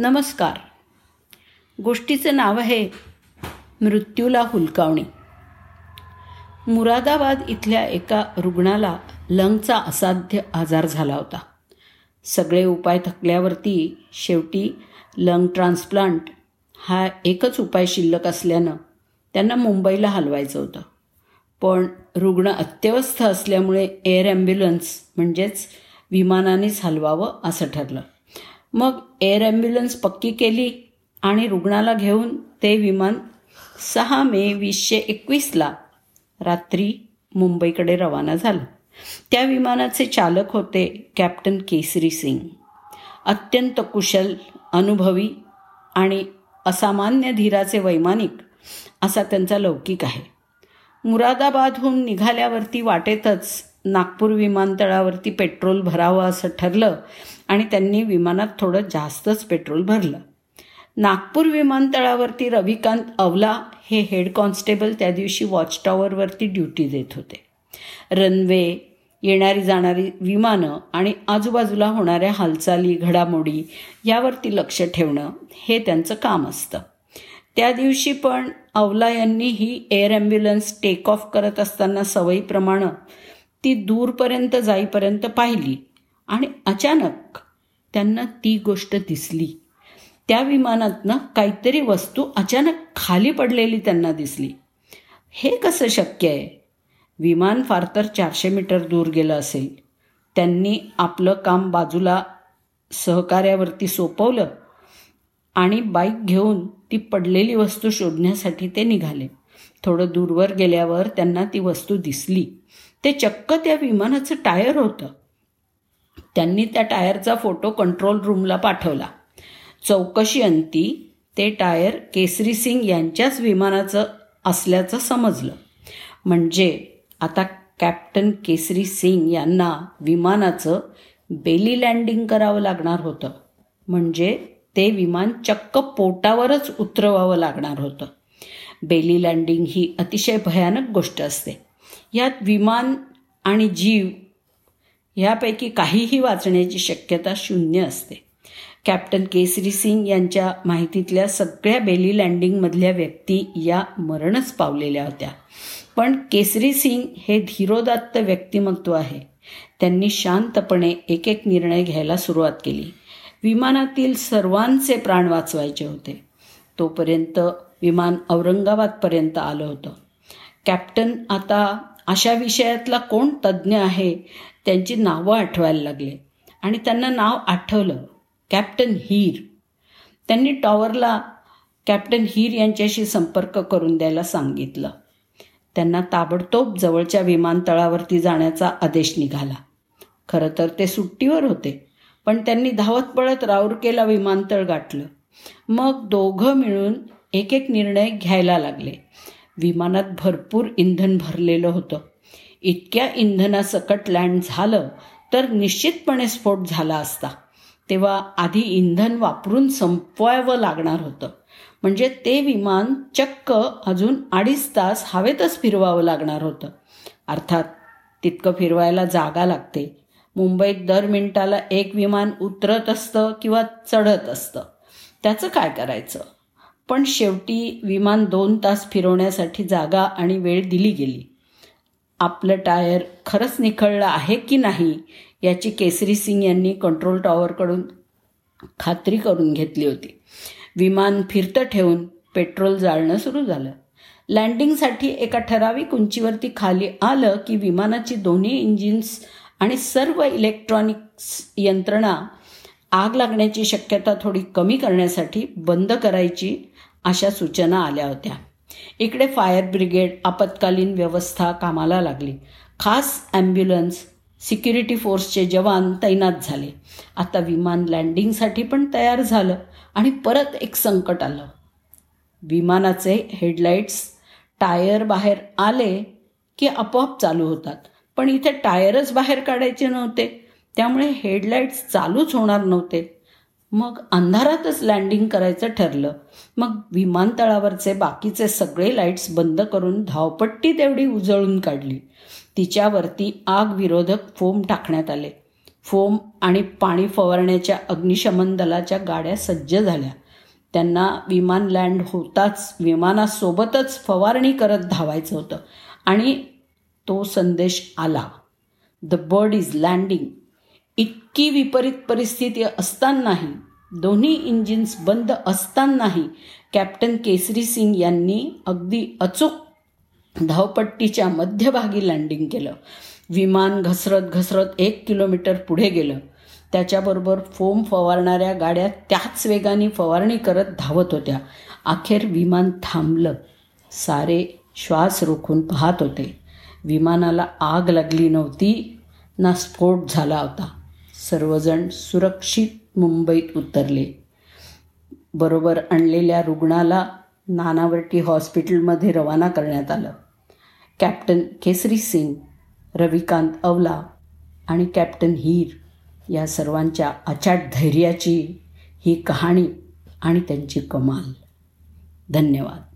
नमस्कार. गोष्टीचं नाव आहे मृत्यूला हुलकावणी. मुरादाबाद इथल्या एका रुग्णाला लंगचा असाध्य आजार झाला होता. सगळे उपाय थकल्यावरती शेवटी लंग ट्रान्सप्लांट हा एकच उपाय शिल्लक असल्यानं त्यांना मुंबईला हलवायचं होतं. पण रुग्ण अत्यवस्थ असल्यामुळे एअर ॲम्ब्युलन्स म्हणजेच विमानानेच हलवावं असं ठरलं. मग एअर ॲम्ब्युलन्स पक्की केली आणि रुग्णाला घेऊन ते विमान सहा मे वीसशे एकवीसला रात्री मुंबईकडे रवाना झालं. त्या विमानाचे चालक होते कॅप्टन केसरी सिंग. अत्यंत कुशल अनुभवी आणि असामान्य धीराचे वैमानिक असा त्यांचा लौकिक आहे. मुरादाबादहून निघाल्यावरती वाटेतच नागपूर विमानतळावरती पेट्रोल भरावं असं ठरलं आणि त्यांनी विमानात थोडं जास्तच पेट्रोल भरलं. नागपूर विमानतळावरती रविकांत अवला हे हेड कॉन्स्टेबल त्या दिवशी वॉच टॉवरवरती ड्युटी देत होते. रनवे येणारी जाणारी विमानं आणि आजूबाजूला होणाऱ्या हालचाली घडामोडी यावरती लक्ष ठेवणं हे त्यांचं काम असतं. त्या दिवशी पण अवला यांनी ही एअर ॲम्ब्युलन्स टेक ऑफ करत असताना सवयीप्रमाणे ती दूरपर्यंत जाईपर्यंत पाहिली आणि अचानक त्यांना ती गोष्ट दिसली. त्या विमानातनं काहीतरी वस्तू अचानक खाली पडलेली त्यांना दिसली. हे कसं शक्य आहे? विमान फार तर चारशे मीटर दूर गेलं असेल. त्यांनी आपलं काम बाजूला सहकार्यावरती सोपवलं आणि बाईक घेऊन ती पडलेली वस्तू शोधण्यासाठी ते निघाले. थोडं दूरवर गेल्यावर त्यांना ती वस्तू दिसली. ते चक्क त्या विमानाचं टायर होतं. त्यांनी त्या टायरचा फोटो कंट्रोल रूमला पाठवला. चौकशी अंती ते टायर केसरी सिंग यांच्याच विमानाचं असल्याचं समजलं. म्हणजे आता कॅप्टन केसरी सिंग यांना विमानाचं बेली लँडिंग करावं लागणार होतं. म्हणजे ते विमान चक्क पोटावरच उतरवावं लागणार होतं. बेली लँडिंग ही अतिशय भयानक गोष्ट असते. यात विमान आणि जीव ह्यापैकी काहीही वाचण्याची शक्यता शून्य असते. कॅप्टन केसरी सिंग यांच्या माहितीतल्या सगळ्या बेली लँडिंगमधल्या व्यक्ती या मरणच पावलेल्या होत्या. पण केसरी सिंग हे धीरोदात्त व्यक्तिमत्व आहे. त्यांनी शांतपणे एक एक निर्णय घ्यायला सुरुवात केली. विमानातील सर्वांचे प्राण वाचवायचे होते. तोपर्यंत विमान औरंगाबादपर्यंत आलं होतं. कॅप्टन आता अशा विषयातला कोण तज्ज्ञ आहे त्यांची नावं आठवायला लागले. आणि त्यांना नाव आठवलं. कॅप्टन हीर. त्यांनी टॉवरला कॅप्टन हीर यांच्याशी संपर्क करून द्यायला सांगितलं. त्यांना ताबडतोब जवळच्या विमानतळावरती जाण्याचा आदेश निघाला. खरं तर ते सुट्टीवर होते पण त्यांनी धावत पळत राऊरकेला विमानतळ गाठलं. मग दोघं मिळून एक एक निर्णय घ्यायला लागले. विमानात भरपूर इंधन भरलेलं होतं. इतक्या इंधनासकट लँड झालं तर निश्चितपणे स्फोट झाला असता. तेव्हा आधी इंधन वापरून संपवावं लागणार होतं. म्हणजे ते विमान चक्क अजून अडीच तास हवेतच फिरवावं लागणार होतं. अर्थात तितकं फिरवायला जागा लागते. मुंबईत दर मिनिटाला एक विमान उतरत असतं किंवा चढत असतं. त्याचं काय करायचं? पण शेवटी विमान दोन तास फिरवण्यासाठी जागा आणि वेळ दिली गेली. आपलं टायर खरंच निखळलं आहे की नाही याची केसरी सिंग यांनी कंट्रोल टॉवरकडून खात्री करून घेतली होती. विमान फिरतं ठेवून पेट्रोल जाळणं सुरू झालं. लँडिंगसाठी एका ठराविक उंचीवरती खाली आलं की विमानाची दोन्ही इंजिन्स आणि सर्व इलेक्ट्रॉनिक्स यंत्रणा आग लागण्याची शक्यता थोडी कमी करण्यासाठी बंद करायची अशा सूचना आल्या होत्या. इकडे फायर ब्रिगेड आपत्कालीन व्यवस्था कामाला लागली. खास ॲम्ब्युलन्स सिक्युरिटी फोर्सचे जवान तैनात झाले. आता विमान लँडिंगसाठी पण तयार झालं आणि परत एक संकट आलं. विमानाचे हेडलाईट्स टायर बाहेर आले की आपोआप चालू होतात. पण इथे टायरच बाहेर काढायचे नव्हते. त्यामुळे हेडलाईट्स चालूच होणार नव्हते. मग अंधारातच लँडिंग करायचं ठरलं. मग विमानतळावरचे बाकीचे सगळे लाईट्स बंद करून धावपट्टी तेवढी उजळून काढली. तिच्यावरती आग विरोधक फोम टाकण्यात आले. फोम आणि पाणी फवारण्याच्या अग्निशमन दलाच्या गाड्या सज्ज झाल्या. त्यांना विमान लँड होताच विमानासोबतच फवारणी करत धावायचं होतं. आणि तो संदेश आला. द बर्ड इज लँडिंग इतकी विपरीत परिस्थिती असतानाही दोन्ही इंजिन्स बंद असतानाही कॅप्टन केसरी सिंग यांनी अगदी अचूक धावपट्टीच्या मध्यभागी लँडिंग केलं. विमान घसरत घसरत एक किलोमीटर पुढे गेलं. त्याच्याबरोबर फोम फवारणाऱ्या गाड्या त्याच वेगाने फवारणी करत धावत होत्या. अखेर विमान थांबलं. सारे श्वास रोखून पाहत होते. विमानाला आग लागली नव्हती. ना स्फोट झाला होता. सर्वजण सुरक्षित मुंबईत उतरले. बरोबर आणलेल्या रुग्णाला नानावटी हॉस्पिटलमध्ये रवाना करण्यात आलं. कॅप्टन केसरी सिंग रविकांत अवला आणि कॅप्टन हीर या सर्वांच्या अचाट धैर्याची ही कहाणी आणि त्यांची कमाल. धन्यवाद.